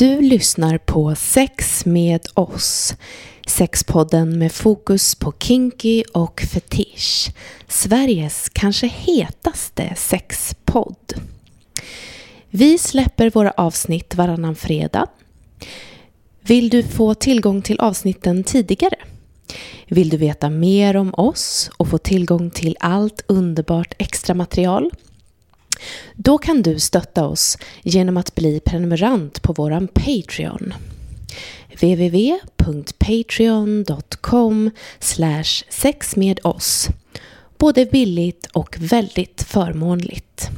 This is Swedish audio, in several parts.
Du lyssnar på Sex med oss. Sexpodden med fokus på kinky och fetisch. Sveriges kanske hetaste sexpodd. Vi släpper våra avsnitt varannan fredag. Vill du få tillgång till avsnitten tidigare? Vill du veta mer om oss och få tillgång till allt underbart extra material? Då kan du stötta oss genom att bli prenumerant på våran Patreon. www.patreon.com sexmedoss Både billigt och väldigt förmånligt.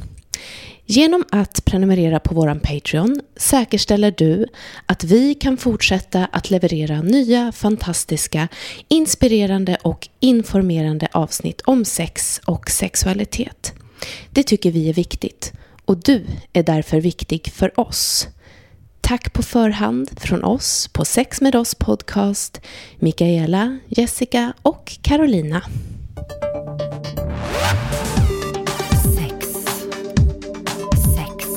Genom att prenumerera på våran Patreon säkerställer du att vi kan fortsätta att leverera nya, fantastiska, inspirerande och informerande avsnitt om sex och sexualitet. Det tycker vi är viktigt och du är därför viktig för oss. Tack på förhand från oss på Sex med oss podcast, Mikaela, Jessica och Carolina. Sex. Sex.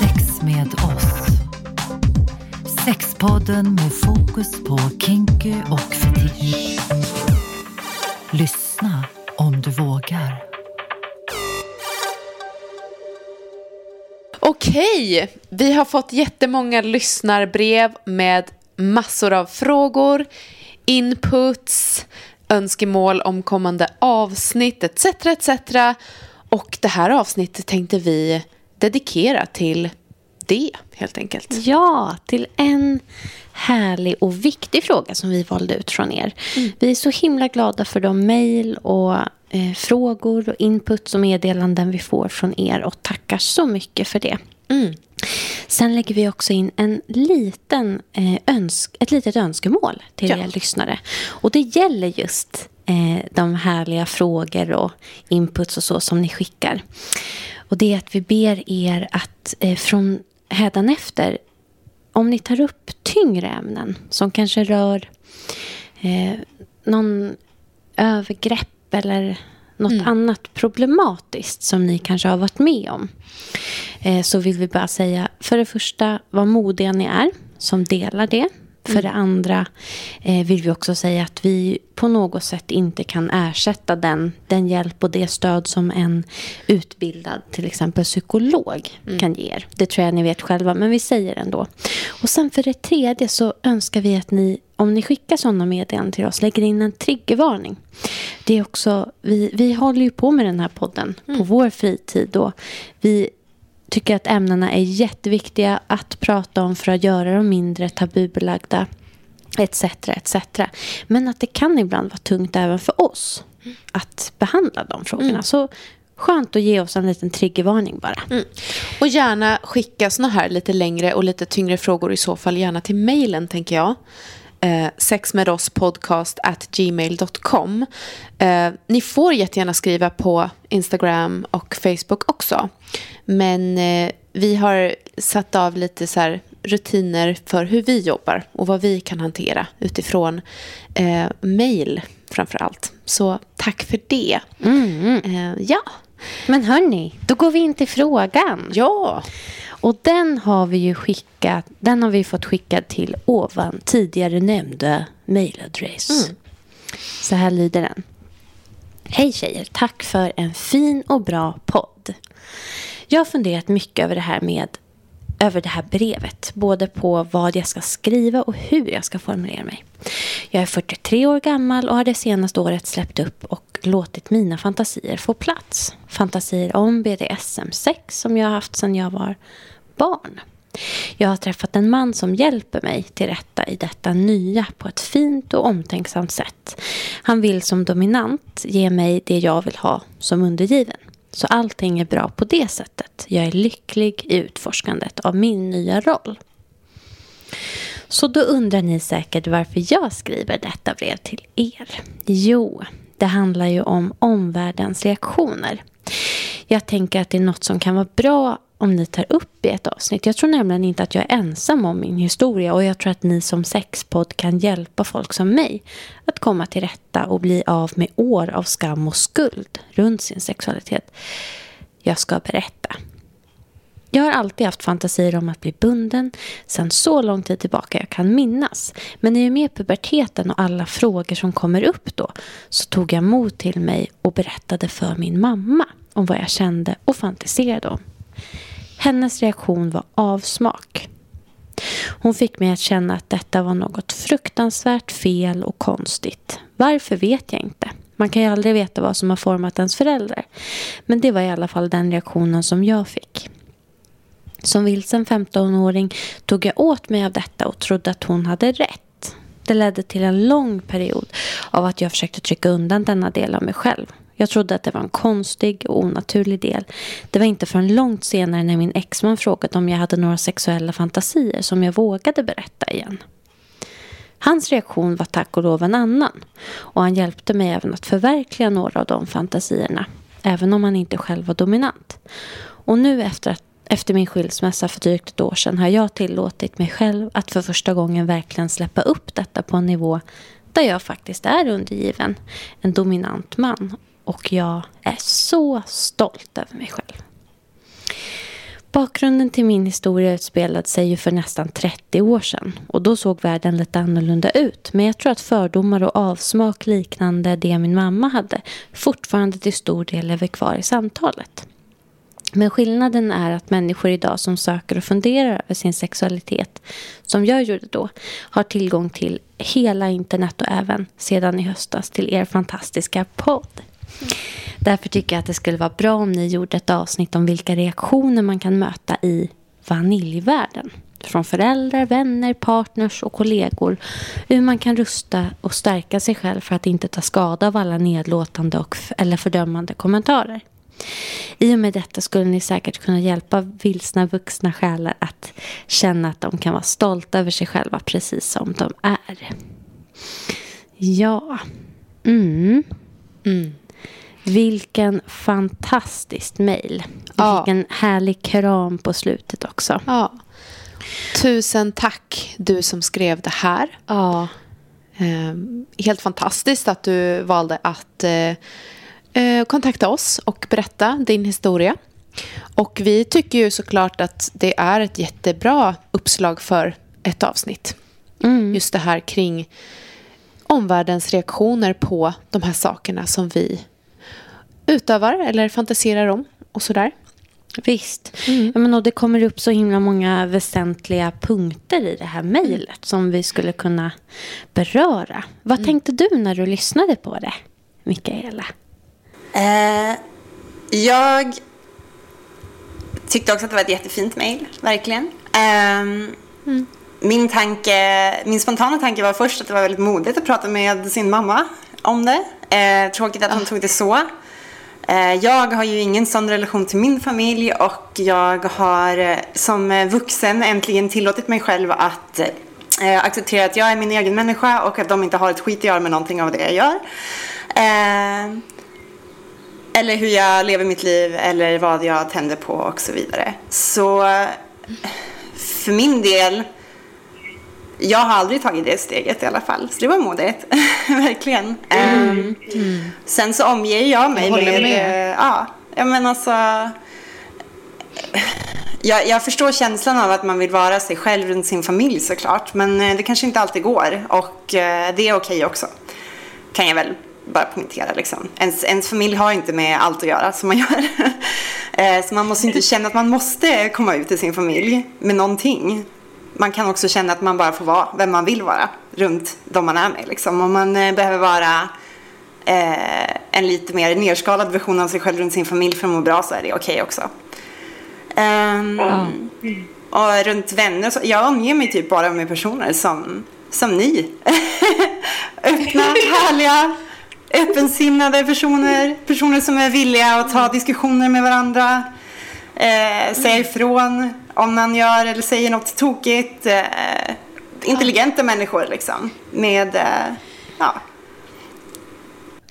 Sex med oss. Sexpodden med fokus på kinky och fetisch. Lyssna om du vågar. Okej, vi har fått jättemånga lyssnarbrev med massor av frågor, inputs, önskemål om kommande avsnitt etc. etc. Och det här avsnittet tänkte vi dedikera till det helt enkelt. Ja, till en härlig och viktig fråga som vi valde ut från er. Mm. Vi är så himla glada för de mejl och frågor och inputs och meddelanden vi får från er och tackar så mycket för det. Mm. Sen lägger vi också in en liten, eh, önsk, ett litet önskemål till ja. er lyssnare. Och det gäller just eh, de härliga frågor och inputs och så som ni skickar. Och det är att vi ber er att eh, från hädanefter, om ni tar upp tyngre ämnen som kanske rör eh, någon övergrepp eller något mm. annat problematiskt som ni kanske har varit med om. Eh, så vill vi bara säga, för det första, vad modiga ni är som delar det. För mm. det andra eh, vill vi också säga att vi på något sätt inte kan ersätta den, den hjälp och det stöd som en utbildad till exempel psykolog mm. kan ge er. Det tror jag ni vet själva, men vi säger ändå. Och sen för det tredje så önskar vi att ni, om ni skickar sådana meddelanden till oss, lägger in en triggervarning. Det är också, vi, vi håller ju på med den här podden mm. på vår fritid och vi tycker att ämnena är jätteviktiga att prata om för att göra dem mindre tabubelagda etc. etc. Men att det kan ibland vara tungt även för oss att behandla de frågorna. Mm. Så skönt att ge oss en liten triggervarning bara. Mm. Och gärna skicka såna här lite längre och lite tyngre frågor i så fall gärna till mejlen tänker jag eh, sexmedosspodcast at gmail.com. Eh, ni får jättegärna skriva på Instagram och Facebook också. Men eh, vi har satt av lite så här rutiner för hur vi jobbar och vad vi kan hantera utifrån eh, mail framför allt. Så tack för det. Mm. Eh, ja. Men hörni, då går vi in till frågan. Ja. Och den har vi ju skickat, den har vi fått skickad till ovan tidigare nämnda mailadress. Mm. Så här lyder den. Hej tjejer, tack för en fin och bra podd. Jag har funderat mycket över det här med över det här brevet. Både på vad jag ska skriva och hur jag ska formulera mig. Jag är 43 år gammal och har det senaste året släppt upp och låtit mina fantasier få plats. Fantasier om BDSM-sex som jag har haft sedan jag var barn. Jag har träffat en man som hjälper mig till rätta i detta nya på ett fint och omtänksamt sätt. Han vill som dominant ge mig det jag vill ha som undergiven. Så allting är bra på det sättet. Jag är lycklig i utforskandet av min nya roll. Så då undrar ni säkert varför jag skriver detta brev till er. Jo, det handlar ju om omvärldens reaktioner. Jag tänker att det är något som kan vara bra om ni tar upp i ett avsnitt. Jag tror nämligen inte att jag är ensam om min historia och jag tror att ni som sexpodd kan hjälpa folk som mig att komma till rätta och bli av med år av skam och skuld runt sin sexualitet. Jag ska berätta. Jag har alltid haft fantasier om att bli bunden sedan så lång tid tillbaka jag kan minnas. Men i och med puberteten och alla frågor som kommer upp då så tog jag mod till mig och berättade för min mamma om vad jag kände och fantiserade om. Hennes reaktion var avsmak. Hon fick mig att känna att detta var något fruktansvärt fel och konstigt. Varför vet jag inte. Man kan ju aldrig veta vad som har format ens föräldrar. Men det var i alla fall den reaktionen som jag fick. Som vilsen 15-åring tog jag åt mig av detta och trodde att hon hade rätt. Det ledde till en lång period av att jag försökte trycka undan denna del av mig själv. Jag trodde att det var en konstig och onaturlig del. Det var inte förrän långt senare när min exman frågade om jag hade några sexuella fantasier som jag vågade berätta igen. Hans reaktion var tack och lov en annan och han hjälpte mig även att förverkliga några av de fantasierna, även om han inte själv var dominant. Och nu efter, att, efter min skilsmässa för drygt ett år sedan har jag tillåtit mig själv att för första gången verkligen släppa upp detta på en nivå där jag faktiskt är undergiven en dominant man och jag är så stolt över mig själv. Bakgrunden till min historia utspelade sig ju för nästan 30 år sedan och då såg världen lite annorlunda ut. Men jag tror att fördomar och avsmak liknande det min mamma hade fortfarande till stor del lever kvar i samtalet. Men skillnaden är att människor idag som söker och funderar över sin sexualitet, som jag gjorde då, har tillgång till hela internet och även sedan i höstas till er fantastiska podd. Därför tycker jag att det skulle vara bra om ni gjorde ett avsnitt om vilka reaktioner man kan möta i vaniljvärlden. Från föräldrar, vänner, partners och kollegor. Hur man kan rusta och stärka sig själv för att inte ta skada av alla nedlåtande och, eller fördömande kommentarer. I och med detta skulle ni säkert kunna hjälpa vilsna vuxna själar att känna att de kan vara stolta över sig själva precis som de är. Ja. Mm. Mm. Vilken fantastiskt mejl. Ja. Vilken härlig kram på slutet också. Ja. Tusen tack du som skrev det här. Ja. Eh, helt fantastiskt att du valde att eh, eh, kontakta oss och berätta din historia. Och vi tycker ju såklart att det är ett jättebra uppslag för ett avsnitt. Mm. Just det här kring omvärldens reaktioner på de här sakerna som vi utövar eller fantiserar om och sådär. Visst. Mm. Ja, men och det kommer upp så himla många väsentliga punkter i det här mejlet mm. som vi skulle kunna beröra. Vad mm. tänkte du när du lyssnade på det, Mikaela? Eh, jag tyckte också att det var ett jättefint mejl, verkligen. Eh, min, tanke, min spontana tanke var först att det var väldigt modigt att prata med sin mamma om det. Eh, tråkigt att hon oh. tog det så. Eh, jag har ju ingen sån relation till min familj och jag har eh, som eh, vuxen äntligen tillåtit mig själv att acceptera att jag är min egen människa och att de inte har ett skit att göra med någonting av det jag gör. eller hur jag lever mitt liv eller vad jag tänder på och så vidare. Så för min del jag har aldrig tagit det steget i alla fall. Så det var modigt. Verkligen. Mm. Mm. Sen så omger jag mig jag med... med. Uh, ja, jag menar alltså... Jag, jag, förstår känslan av att man vill vara sig själv runt sin familj såklart. Men uh, det kanske inte alltid går. Och det är okej okay också. Kan jag väl bara poängtera liksom. Ens, ens familj har inte med allt att göra som man gör. så man måste inte känna att man måste komma ut till sin familj med någonting man kan också känna att man bara får vara vem man vill vara runt de man är med. Liksom. Om man eh, behöver vara eh, en lite mer nerskalad version av sig själv runt sin familj för att må bra så är det okej okay också. Um, mm. Och runt vänner så, jag omger mig typ bara med personer som, som ni. Öppna, härliga, öppensinnade personer. Personer som är villiga att ta diskussioner med varandra. Eh, säga ifrån om man gör eller säger något tokigt. Eh, intelligenta ja. människor liksom. Med, eh, ja.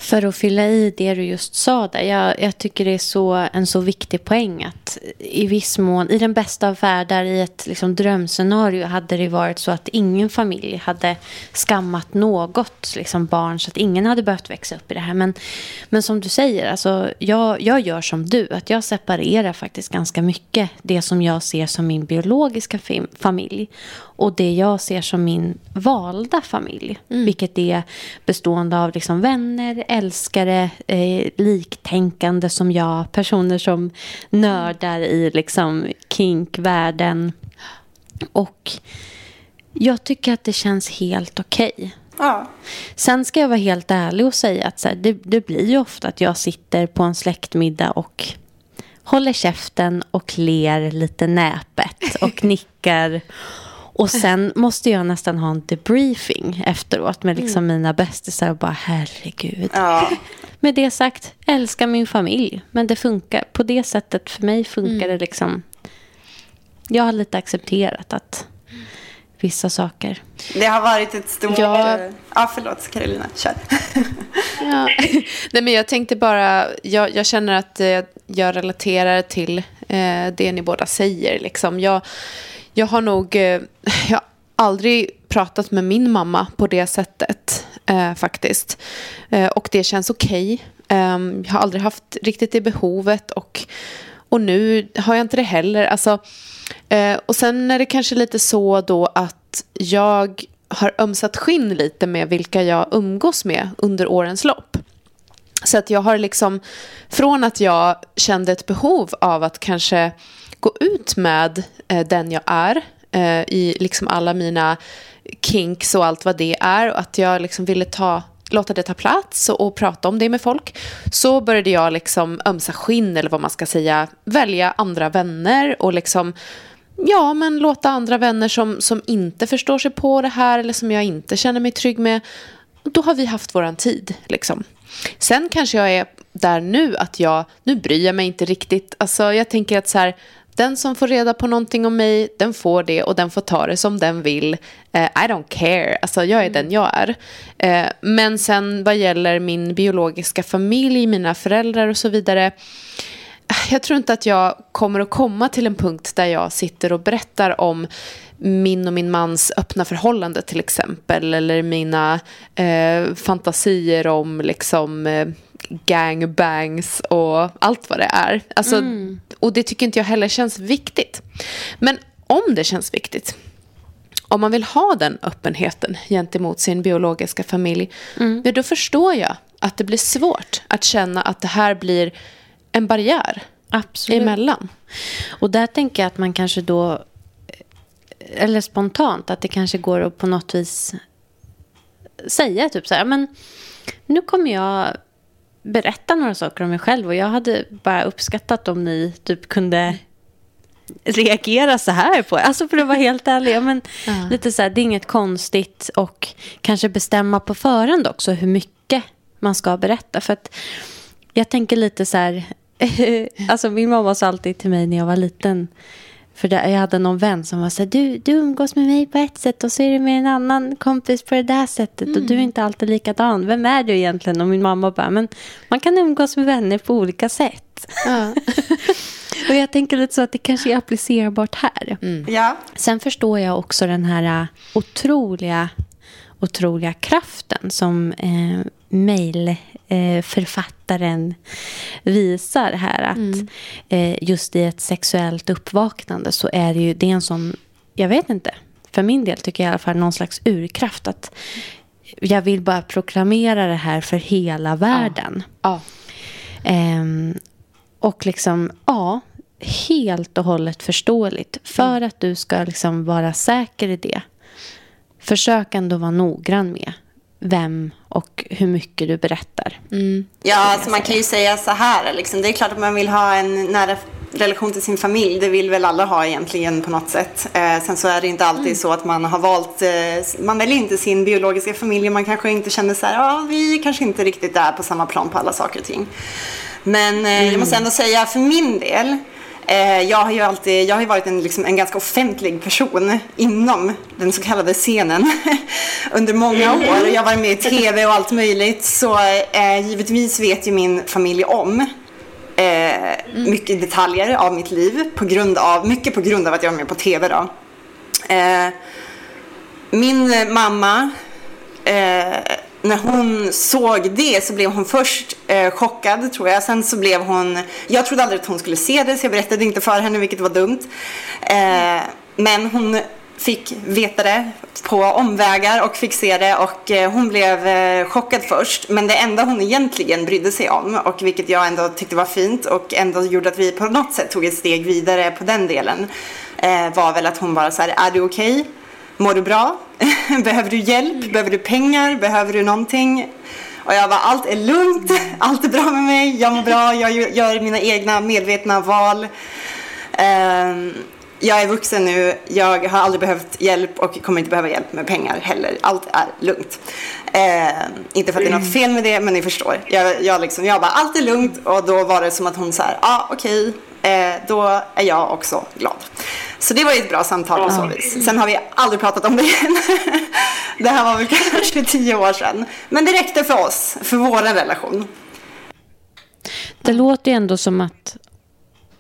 För att fylla i det du just sa där. Jag, jag, tycker det är så, en så viktig poäng att i viss mån, i den bästa av världar, i ett liksom, drömscenario hade det varit så att ingen familj hade skammat något liksom, barn så att ingen hade behövt växa upp i det här. Men, men som du säger, alltså, jag, jag gör som du, att jag separerar faktiskt ganska mycket det som jag ser som min biologiska familj och det jag ser som min valda familj. Mm. Vilket är bestående av liksom vänner, älskare, eh, liktänkande som jag. Personer som nördar i liksom kinkvärlden. Och jag tycker att det känns helt okej. Okay. Ja. Sen ska jag vara helt ärlig och säga att så här, det, det blir ju ofta att jag sitter på en släktmiddag och håller käften och ler lite näpet och nickar och sen måste jag nästan ha en debriefing efteråt med liksom mm. mina bästisar och bara herregud. Ja. Med det sagt, älskar min familj. Men det funkar, på det sättet för mig funkar mm. det liksom. Jag har lite accepterat att vissa saker. Det har varit ett stort... Ja, ja förlåt Carolina, kör. ja. Nej, men jag tänkte bara, jag, jag känner att eh, jag relaterar till eh, det ni båda säger. Liksom. Jag, jag har nog eh, jag har aldrig pratat med min mamma på det sättet eh, faktiskt. Eh, och det känns okej. Okay. Eh, jag har aldrig haft riktigt det behovet och, och nu har jag inte det heller. Alltså, eh, och sen är det kanske lite så då att jag har ömsat skinn lite med vilka jag umgås med under årens lopp. Så att jag har liksom, från att jag kände ett behov av att kanske gå ut med eh, den jag är eh, i liksom alla mina kinks och allt vad det är och att jag liksom ville ta låta det ta plats och, och, prata om det med folk så började jag liksom ömsa skinn eller vad man ska säga välja andra vänner och liksom ja men låta andra vänner som, som inte förstår sig på det här eller som jag inte känner mig trygg med då har vi haft våran tid liksom. Sen kanske jag är där nu att jag, nu bryr jag mig inte riktigt. Alltså jag tänker att så här, den som får reda på någonting om mig, den får det och den får ta det som den vill. Uh, I don't care, alltså jag är mm. den jag är. Uh, men sen vad gäller min biologiska familj, mina föräldrar och så vidare. Jag tror inte att jag kommer att komma till en punkt där jag sitter och berättar om min och min mans öppna förhållande till exempel. Eller mina uh, fantasier om liksom gangbangs och allt vad det är. Alltså, mm. Och det tycker inte jag heller känns viktigt. Men om det känns viktigt, om man vill ha den öppenheten gentemot sin biologiska familj, mm. då förstår jag att det blir svårt att känna att det här blir en barriär Absolut. emellan. Och där tänker jag att man kanske då, eller spontant, att det kanske går att på något vis säga typ så här, men nu kommer jag berätta några saker om mig själv. Och jag hade bara uppskattat om ni typ kunde reagera så här på Alltså för att vara helt ärlig. Men ja. Lite så här, det är inget konstigt. Och kanske bestämma på förhand också hur mycket man ska berätta. För att jag tänker lite så här. alltså min mamma sa alltid till mig när jag var liten. För det, jag hade någon vän som var så här, du, du umgås med mig på ett sätt och så är du med en annan kompis på det där sättet mm. och du är mm. inte alltid likadan. Vem är du egentligen? Och min mamma bara, men man kan umgås med vänner på olika sätt. Ja. och jag tänker lite så att det kanske är applicerbart här. Mm. Ja. Sen förstår jag också den här äh, otroliga, otroliga kraften som eh, mejl eh, visar här. Att mm. eh, just i ett sexuellt uppvaknande så är det ju det är en sån, jag vet inte, för min del tycker jag i alla fall någon slags urkraft. att Jag vill bara proklamera det här för hela världen. Ja. ja. Eh, och liksom, ja, helt och hållet förståeligt. För mm. att du ska liksom vara säker i det. Försök ändå vara noggrann med vem och hur mycket du berättar. Mm. Ja, alltså man kan ju säga så här. Liksom. Det är klart att man vill ha en nära relation till sin familj. Det vill väl alla ha egentligen på något sätt. Eh, sen så är det inte alltid mm. så att man har valt, eh, man väljer inte sin biologiska familj. Man kanske inte känner så här, ja vi kanske inte riktigt är på samma plan på alla saker och ting. Men eh, mm. jag måste ändå säga för min del, Eh, jag har ju alltid, jag har ju varit en, liksom, en ganska offentlig person inom den så kallade scenen under många år. Jag har varit med i tv och allt möjligt. Så eh, givetvis vet ju min familj om eh, mycket detaljer av mitt liv. På grund av, mycket på grund av att jag var med på tv. Då. Eh, min mamma eh, när hon såg det så blev hon först eh, chockad tror jag. Sen så blev hon, jag trodde aldrig att hon skulle se det så jag berättade inte för henne vilket var dumt. Eh, men hon fick veta det på omvägar och fick se det och eh, hon blev eh, chockad först. Men det enda hon egentligen brydde sig om och vilket jag ändå tyckte var fint och ändå gjorde att vi på något sätt tog ett steg vidare på den delen eh, var väl att hon bara så här, är du okej? Okay? Mår du bra? Behöver du hjälp? Behöver du pengar? Behöver du någonting? Och jag bara, allt är lugnt, allt är bra med mig, jag mår bra, jag gör mina egna medvetna val. Ehm, jag är vuxen nu, jag har aldrig behövt hjälp och kommer inte behöva hjälp med pengar heller. Allt är lugnt. Ehm, inte för att det är något fel med det, men ni förstår. Jag, jag, liksom, jag bara, allt är lugnt och då var det som att hon sa, ja ah, okej, okay, då är jag också glad. Så det var ju ett bra samtal på så vis. Sen har vi aldrig pratat om det igen. det här var väl kanske tio år sedan. Men det räckte för oss, för vår relation. Det låter ju ändå som att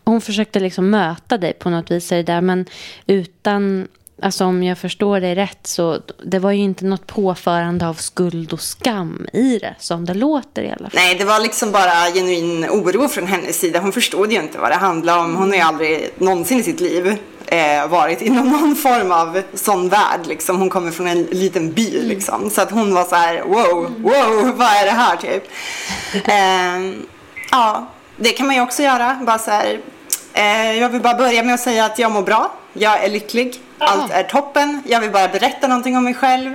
hon försökte liksom möta dig på något vis. Det där, men utan, alltså om jag förstår dig rätt så det var ju inte något påförande av skuld och skam i det som det låter i alla fall. Nej, det var liksom bara genuin oro från hennes sida. Hon förstod ju inte vad det handlade om. Hon har ju aldrig någonsin i sitt liv eh, varit inom någon form av sån värld. Liksom. Hon kommer från en liten by liksom. Så att hon var så här, wow, wow, vad är det här typ? Eh, ja, det kan man ju också göra. Bara så här, jag vill bara börja med att säga att jag mår bra. Jag är lycklig. Allt är toppen. Jag vill bara berätta någonting om mig själv.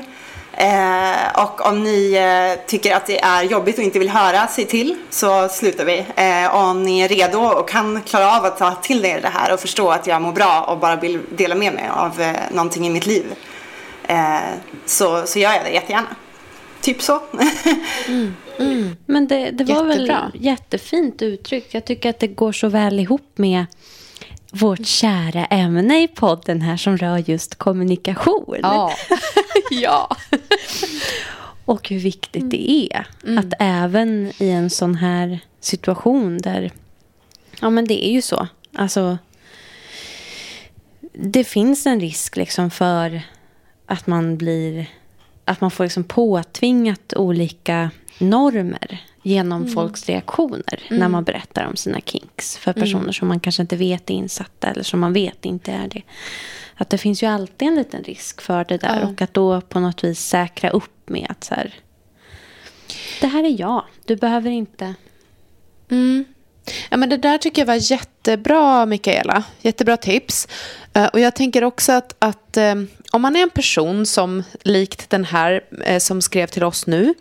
Eh, och om ni eh, tycker att det är jobbigt och inte vill höra, sig till så slutar vi. Eh, om ni är redo och kan klara av att ta till er det här och förstå att jag mår bra och bara vill dela med mig av eh, någonting i mitt liv eh, så, så gör jag det jättegärna. Typ så. mm, mm. Men det, det var Jättebra. väl jättefint uttryckt. Jag tycker att det går så väl ihop med vårt kära ämne i podden här som rör just kommunikation. Ja. ja. Och hur viktigt det är mm. att även i en sån här situation där, ja men det är ju så, alltså det finns en risk liksom för att man blir, att man får liksom påtvingat olika normer genom mm. folks reaktioner mm. när man berättar om sina kinks för mm. personer mm. som man kanske inte vet är insatta eller som man vet inte är det. Att det finns ju alltid en liten risk för det där och att då på något vis säkra upp med att så här, det här är jag, du behöver inte... Mm. Ja, men det där tycker jag var jättebra, Mikaela. Jättebra tips. Uh, och jag tänker också att, att um, om man är en person som likt den här uh, som skrev till oss nu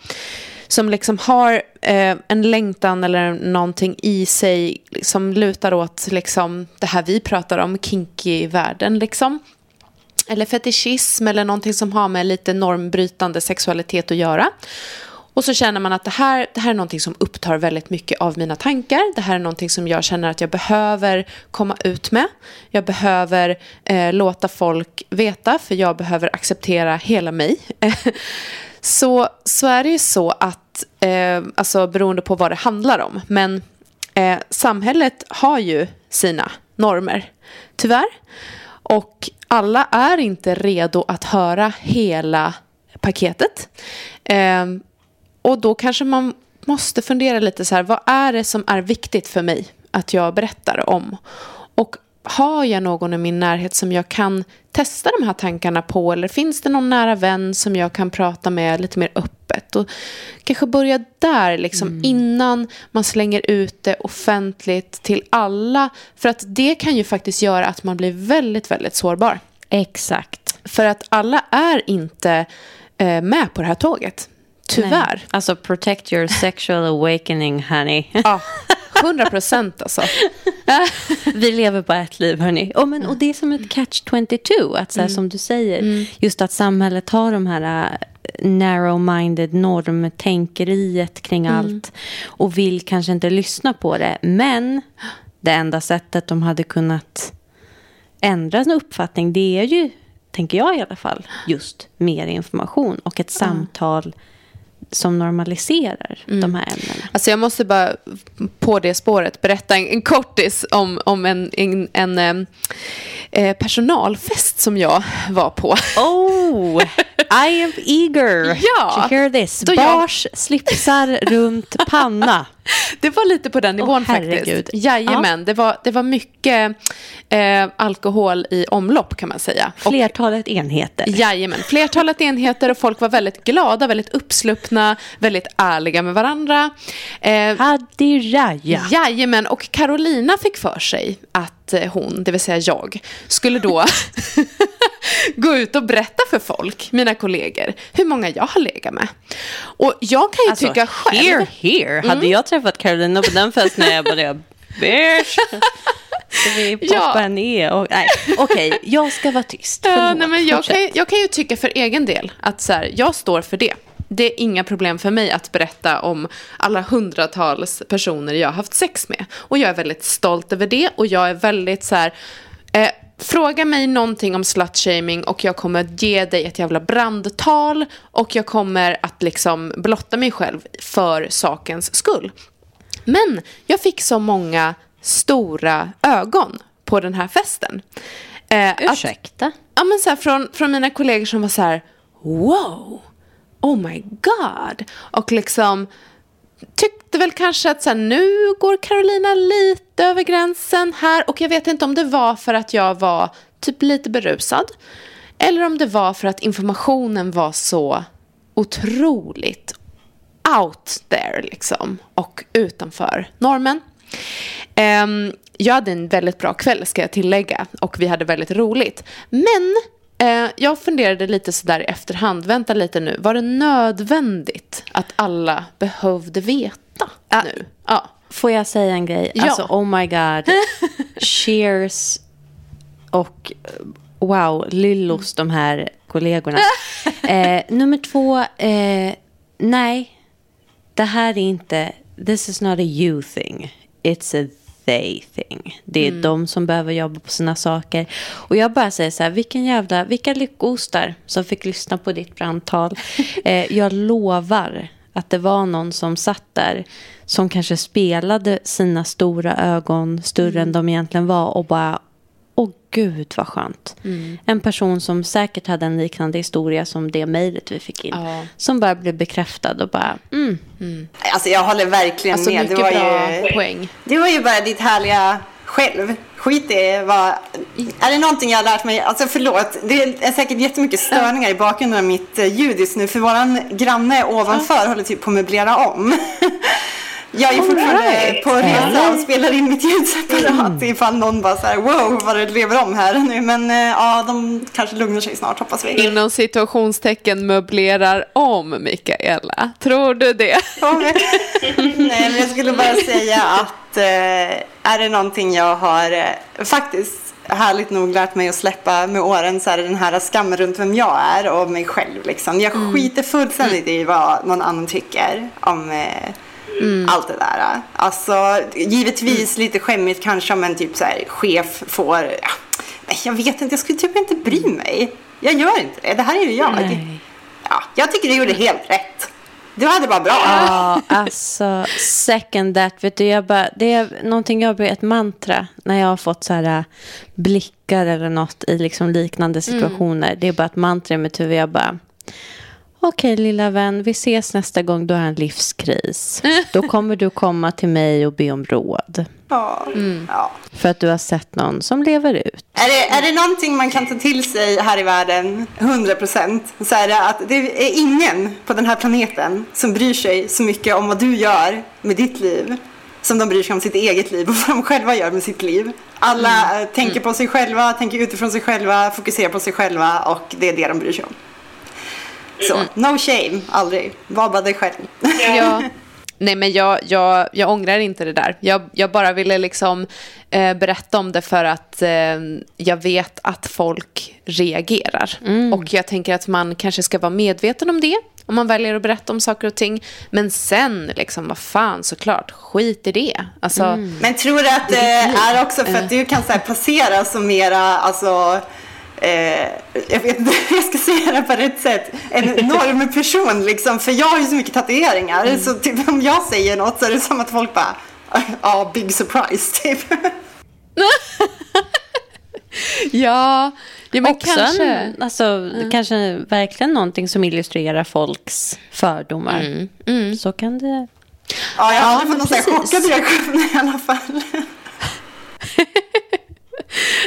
som liksom har eh, en längtan eller någonting i sig som lutar åt liksom, det här vi pratar om, kinky-världen. Liksom. Eller fetischism eller någonting som har med lite normbrytande sexualitet att göra. Och så känner man att det här, det här är någonting som upptar väldigt mycket av mina tankar. Det här är någonting som jag känner att jag behöver komma ut med. Jag behöver eh, låta folk veta, för jag behöver acceptera hela mig. så, så är det ju så att, eh, alltså beroende på vad det handlar om, men eh, samhället har ju sina normer, tyvärr. Och alla är inte redo att höra hela paketet. Eh, och då kanske man måste fundera lite så här, vad är det som är viktigt för mig att jag berättar om? Och har jag någon i min närhet som jag kan testa de här tankarna på? Eller finns det någon nära vän som jag kan prata med lite mer öppet? Och kanske börja där, liksom, mm. innan man slänger ut det offentligt till alla. För att det kan ju faktiskt göra att man blir väldigt, väldigt sårbar. Exakt. För att alla är inte eh, med på det här tåget. Tyvärr. Nej. Alltså, protect your sexual awakening, honey. Ja, hundra procent alltså. Vi lever bara ett liv, hörni. Oh, men, och det är som ett catch-22, att så här, mm. som du säger. Mm. Just att samhället har de här uh, narrow-minded normtänkeriet kring mm. allt. Och vill kanske inte lyssna på det. Men det enda sättet de hade kunnat ändra sin uppfattning, det är ju, tänker jag i alla fall, just mer information och ett samtal som normaliserar de här ämnena. Alltså jag måste bara på det spåret berätta en, en kortis om, om en, en, en eh, personalfest som jag var på. Oh, I am eager Ja. to hear this. Då jag- Bars, slipsar runt panna. Det var lite på den nivån herregud. faktiskt. Jajamän, det, var, det var mycket eh, alkohol i omlopp kan man säga. Och, Flertalet enheter. jajamän, flertalet enheter och folk var väldigt glada, väldigt uppsluppna, väldigt ärliga med varandra. Eh, Hadiraja. Jajamän, och Carolina fick för sig att eh, hon, det vill säga jag, skulle då gå ut och berätta för folk, mina kollegor, hur många jag har legat med. Och jag kan ju Alltså, tycka själv... here, here. Hade jag träffat Carolina på den festen när jag började Bish. Ska vi poppa Ja. Och, nej, okej, jag ska vara tyst. Ja, nej, men jag, kan, jag kan ju tycka för egen del att så här, jag står för det. Det är inga problem för mig att berätta om alla hundratals personer jag har haft sex med. Och jag är väldigt stolt över det och jag är väldigt så här... Eh, fråga mig någonting om slutshaming och jag kommer att ge dig ett jävla brandtal och jag kommer att liksom blotta mig själv för sakens skull. Men jag fick så många stora ögon på den här festen. Eh, att- Ursäkta? ja, men så här, från, från mina kollegor som var så här, wow, oh my god. Och liksom tyckte väl kanske att så här, nu går Carolina lite över gränsen här. Och jag vet inte om det var för att jag var typ lite berusad. Eller om det var för att informationen var så otroligt out there liksom. Och utanför normen. Um, jag hade en väldigt bra kväll ska jag tillägga och vi hade väldigt roligt. Men eh, jag funderade lite sådär i efterhand, vänta lite nu, var det nödvändigt att alla behövde veta Ja. nu? Ja. Får jag säga en grej? Ja. Alltså, oh my god. Cheers och eh, wow, Lyllos, de här kollegorna. Eh, nummer två, eh, nej. Det här är inte, this is not a you thing. It's a they thing. Det är de som behöver jobba på sina saker. Och jag bara säger så här, vilken jävla, vilka lyckostar som fick lyssna på ditt brandtal. Eh, jag lovar att det var någon som satt där som kanske spelade sina stora ögon större än de egentligen var och bara Åh gud vad skönt. En person som säkert hade en liknande historia som det mejlet vi fick in. Ja. Som bara blev bekräftad och bara, mm, Alltså jag håller verkligen Alltså med. mycket Det var, bra ju, poäng. det var ju bara ditt härliga själv. Skit i vad... Är det någonting jag har lärt mig? Alltså förlåt, det är säkert jättemycket störningar i bakgrunden av mitt eh, ljud just nu. För våran granne ovanför håller typ på att möblera om. Jag är fortfarande på resa och spelar in mitt ljud separat ifall någon bara så här wow vad det lever om här nu. Men eh, ja, de kanske lugnar sig snart hoppas vi. Inom situationstecken möblerar om, Mikaela. Tror du det? Nej, men jag skulle bara säga att eh, är det någonting jag har eh, faktiskt härligt nog lärt mig att släppa med åren så är det den här skammen runt vem jag är och mig själv. Liksom. Jag skiter fullständigt i vad någon annan tycker om eh, allt det där. Alltså, givetvis lite skämmigt kanske om en typ så här, chef får, ja, jag vet inte, jag skulle typ inte bry mig. Jag gör inte det, det här är ju jag. Nej. Ja, jag tycker du gjorde helt rätt. Du hade bara bra. Ja, alltså second that. Vet du, jag bara, det är någonting jag blir ett mantra när jag har fått så här äh, blickar eller något i liksom liknande situationer. Det är bara ett mantra i mitt huvud. Jag bara, okej lilla vän, vi ses nästa gång du har en livskris. Då kommer du komma till mig och be om råd. Ja. ja. För att du har sett någon som lever ut. Är det, är det någonting man kan ta till sig här i världen, 100 procent, så är det att det är ingen på den här planeten som bryr sig så mycket om vad du gör med ditt liv som de bryr sig om sitt eget liv och vad de själva gör med sitt liv. Alla eh, tänker på sig själva, tänker utifrån sig själva, fokuserar på sig själva och det är det de bryr sig om. Så, no shame, aldrig. Var bara dig själv. Ja. Nej, men jag, jag, jag ångrar inte det där. Jag, jag bara ville liksom eh, berätta om det för att eh, jag vet att folk reagerar. Mm. Och jag tänker att man kanske ska vara medveten om det om man väljer att berätta om saker och ting. Men sen, liksom, vad fan, såklart, skit i det. Alltså, Mm. Men tror du att det är också för att du kan så här passera som mera, alltså, eh, jag vet inte hur jag ska säga det på rätt sätt, en enorm person liksom. För jag har ju så mycket tatueringar, så typ om jag säger något så är det som att folk bara, ja, big surprise, typ. ja, ja, men Också kanske. en, alltså, kanske verkligen någonting som illustrerar folks fördomar. Mm, Så kan det... Ja, jag har men fått någon chockad reaktion i alla fall.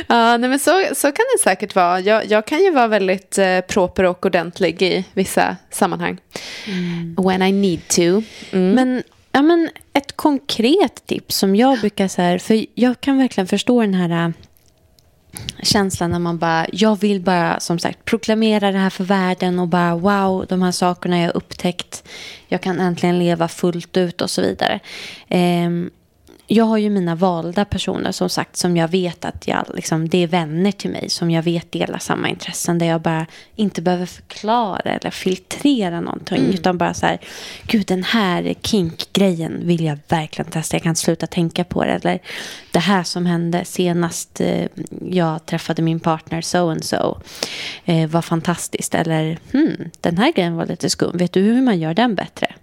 Ja, nej, men så, så kan det säkert vara. Jag, jag kan ju vara väldigt eh, proper och ordentlig i vissa sammanhang. When I need to. Mm. Men, ja, men ett konkret tips som jag brukar så här, för jag kan verkligen förstå den här äh, känslan när man bara, jag vill bara som sagt proklamera det här för världen och bara wow, de här sakerna jag upptäckt, jag kan äntligen leva fullt ut och så vidare. Ehm, jag har ju mina valda personer som sagt som jag vet att jag, liksom, det är vänner till mig som jag vet delar samma intressen där jag bara inte behöver förklara eller filtrera någonting utan bara så här, gud den här kink-grejen vill jag verkligen testa, jag kan sluta tänka på det. Eller det här som hände senast eh, jag träffade min partner so and so eh, var fantastiskt. Eller hmm, den här grejen var lite skum, vet du hur man gör den bättre?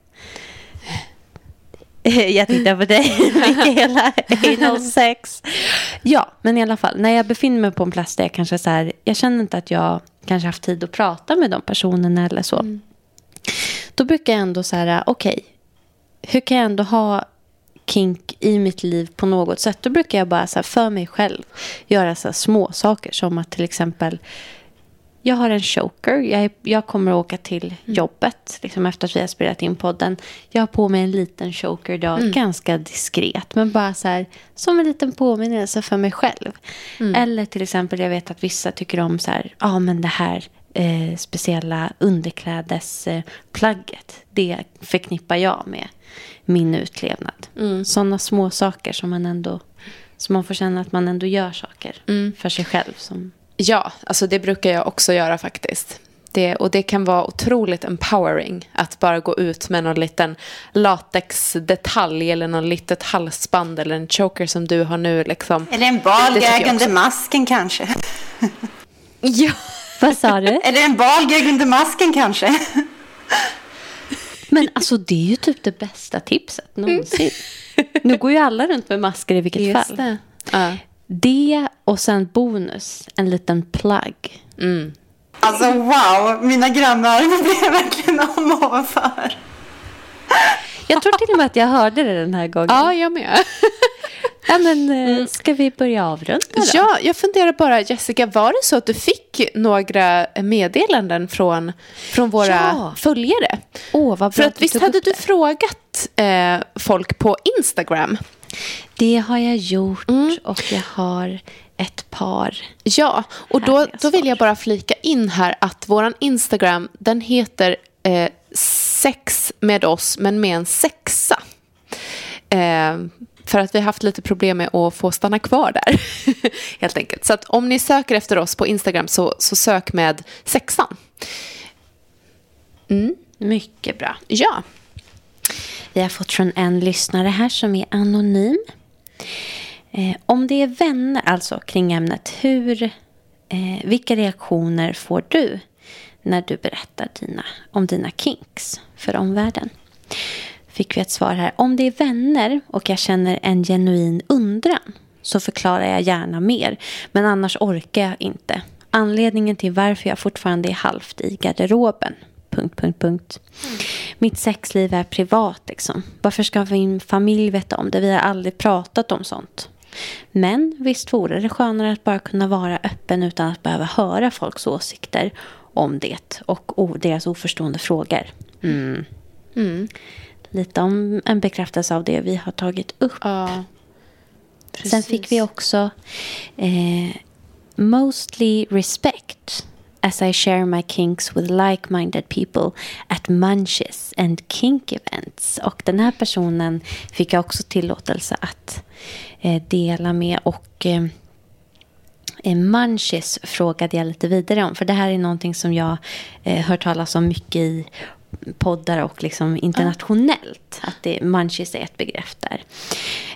Jag tittar på dig, Mikaela. Anal sex. Ja, men i alla fall. När jag befinner mig på en plats där jag kanske så här, jag känner inte att jag kanske haft tid att prata med de personerna eller så. Då brukar jag ändå så här, okej, hur kan jag ändå ha kink i mitt liv på något sätt? Då brukar jag bara så här, för mig själv göra så här små saker som att till exempel jag har en choker. Jag, är, jag kommer att åka till jobbet liksom efter att vi har spelat in podden. Jag har på mig en liten choker idag, ganska diskret. Men bara så här, som en liten påminnelse för mig själv. Eller till exempel, jag vet att vissa tycker om så här, ja ah, men det här eh, speciella underklädesplagget. Det förknippar jag med min utlevnad. Sådana små saker som man ändå, som man får känna att man ändå gör saker för sig själv. Som, Ja, alltså det brukar jag också göra faktiskt. Det, och det kan vara otroligt empowering att bara gå ut med någon liten latexdetalj eller någon litet halsband eller en choker som du har nu. Liksom. Eller en Det bal tycker jag gag under masken kanske. Ja. Vad sa du? Eller en bal gag under masken kanske. Men alltså det är ju typ det bästa tipset någonsin. Nu går ju alla runt med masker i vilket Just fall. det. Ja. Det och sen bonus, en liten plagg. Alltså wow, mina grannar blev verkligen om ovanför. Jag tror till och med att jag hörde det den här gången. ja, jag med. Ja, men, eh, Ska vi börja avrunda då? Ja, jag funderar bara, Jessica, var det så att du fick några meddelanden från, från våra Ja. följare? Åh, vad bra För att du visst tog hade upp du det. frågat eh, folk på Instagram? Det har jag gjort Mm. och jag har ett par. Ja, och då, då vill jag bara flika in här att våran Instagram, den heter eh, sex med oss, men med en sexa. Eh, för att vi har haft lite problem med att få stanna kvar där, helt enkelt. Så att om ni söker efter oss på Instagram så, så sök med sexan. Mycket bra. Ja, vi har fått från en lyssnare här som är anonym. Eh, om det är vänner, alltså kring ämnet, hur, eh, vilka reaktioner får du när du berättar dina, om dina kinks för omvärlden? Fick vi ett svar här. Om det är vänner och jag känner en genuin undran så förklarar jag gärna mer. Men annars orkar jag inte. Anledningen till varför jag fortfarande är halvt i garderoben. Punkt, punkt, punkt. Mitt sexliv är privat liksom. Varför ska min familj veta om det? Vi har aldrig pratat om sånt. Men visst vore det skönare att bara kunna vara öppen utan att behöva höra folks åsikter om det och deras oförstående frågor. Mm. Lite om en bekräftelse av det vi har tagit upp. ja. Sen fick vi också eh, mostly respect as I share my kinks with like-minded people at munches and kink events. Och den här personen fick jag också tillåtelse att eh, dela med. Och eh, eh munches frågade jag lite vidare om. För det här är någonting som jag eh, hört talas om mycket i poddar och liksom internationellt. Att det, munchies är ett begrepp där.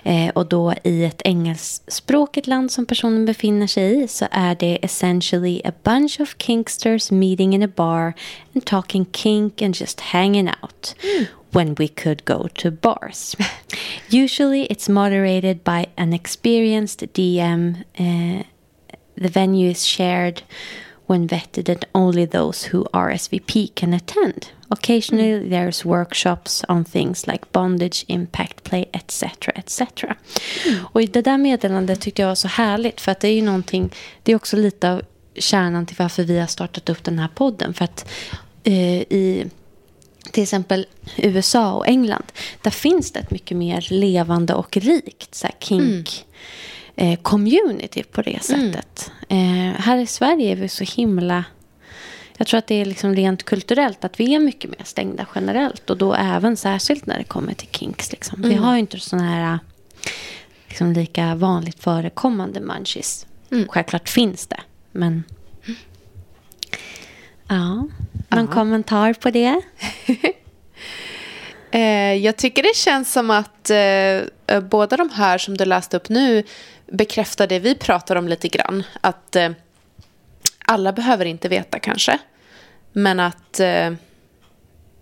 Eh, och då i ett engelskspråkigt land som personen befinner sig i så är det essentially a bunch of kinksters meeting in a bar and talking kink and just hanging out. When we could go to bars. Usually it's moderated by an experienced DM. Eh, the venue is shared vetted and only those who RSVP can attend. Occasionally there's workshops on things like bondage, impact play, etc. etc. Och det där meddelandet tyckte jag var så härligt för att det är ju någonting, det är också lite av kärnan till varför vi har startat upp den här podden. För att eh, i till exempel USA och England, där finns det ett mycket mer levande och rikt så här, kink eh, community på det sättet. Eh, här i Sverige är vi så himla... Jag tror att det är liksom rent kulturellt att vi är mycket mer stängda generellt. Och då även särskilt när det kommer till kinks. Liksom. Vi har ju inte sådana här liksom, lika vanligt förekommande munchies. Självklart finns det, men... Ja, någon kommentar på det? Eh, jag tycker det känns som att eh, båda de här som du läste upp nu bekräftar det vi pratar om lite grann. Att eh, alla behöver inte veta kanske. Men att, eh,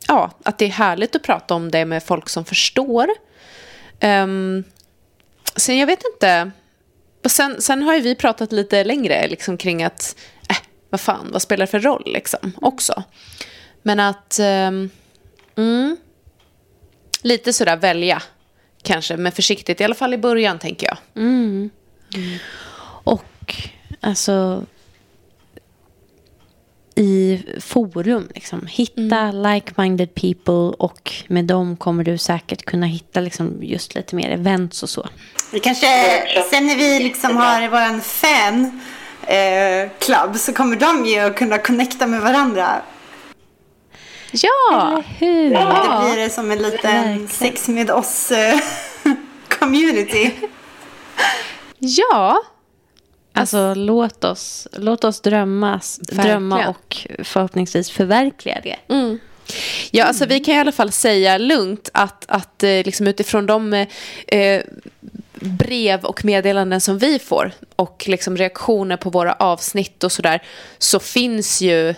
ja, att det är härligt att prata om det med folk som förstår. Um, sen jag vet inte. Och sen, sen har ju vi pratat lite längre liksom, kring att, äh, vad fan, vad spelar det för roll liksom, också. Men att, ehm, mm, lite sådär välja, kanske, med försiktigt, i alla fall i början tänker jag. Mm. Och alltså i forum, liksom. hitta like-minded people och med dem kommer du säkert kunna hitta liksom, just lite mer events och så. Vi kanske, sen när vi liksom har vår fan eh, club så kommer de ju att kunna connecta med varandra. Ja! Hur? Det blir det som en liten verkligen. sex med oss eh, community. Ja, Alltså låt oss, låt oss drömmas, drömma och förhoppningsvis förverkliga det. Ja, alltså vi kan i alla fall säga lugnt att, att eh, liksom utifrån de eh, brev och meddelanden som vi får och liksom reaktioner på våra avsnitt och sådär så finns ju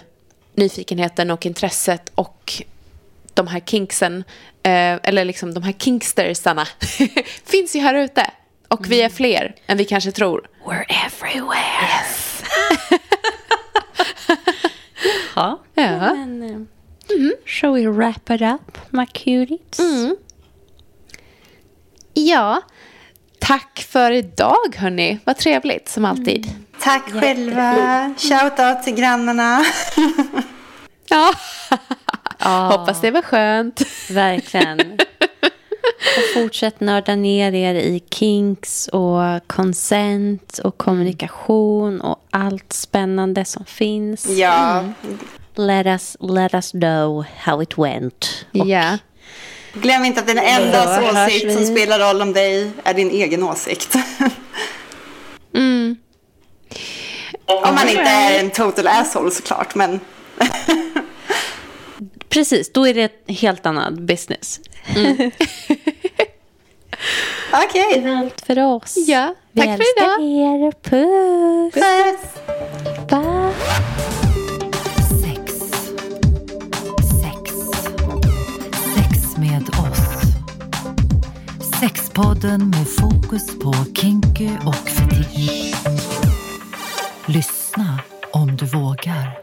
nyfikenheten och intresset och de här kinksen, eh, eller liksom de här kinkstersarna finns ju här ute. Och vi är fler än vi kanske tror. We're everywhere. Ja. Ja. Men, eh, Shall we wrap it up, my cuties? Ja, tack för idag hörni. Vad trevligt som alltid. Tack själva. Shout out till grannarna. Ja. Hoppas det var skönt. Verkligen. Och fortsätt nörda ner er i kinks och consent och kommunikation och allt spännande som finns. Ja, Let us, let us know how it went. Och Ja. glöm inte att den enda åsikt som spelar roll om dig är din egen åsikt. Om man inte är en total asshole såklart, men Precis, då är det ett helt annat business. okej. Det var allt för oss. Ja, Vi tack för älskar idag. er. Puss. Puss. Bye. Sex. Sex. Sex med oss. Sexpodden med fokus på kinky och fetisch. Lyssna om du vågar.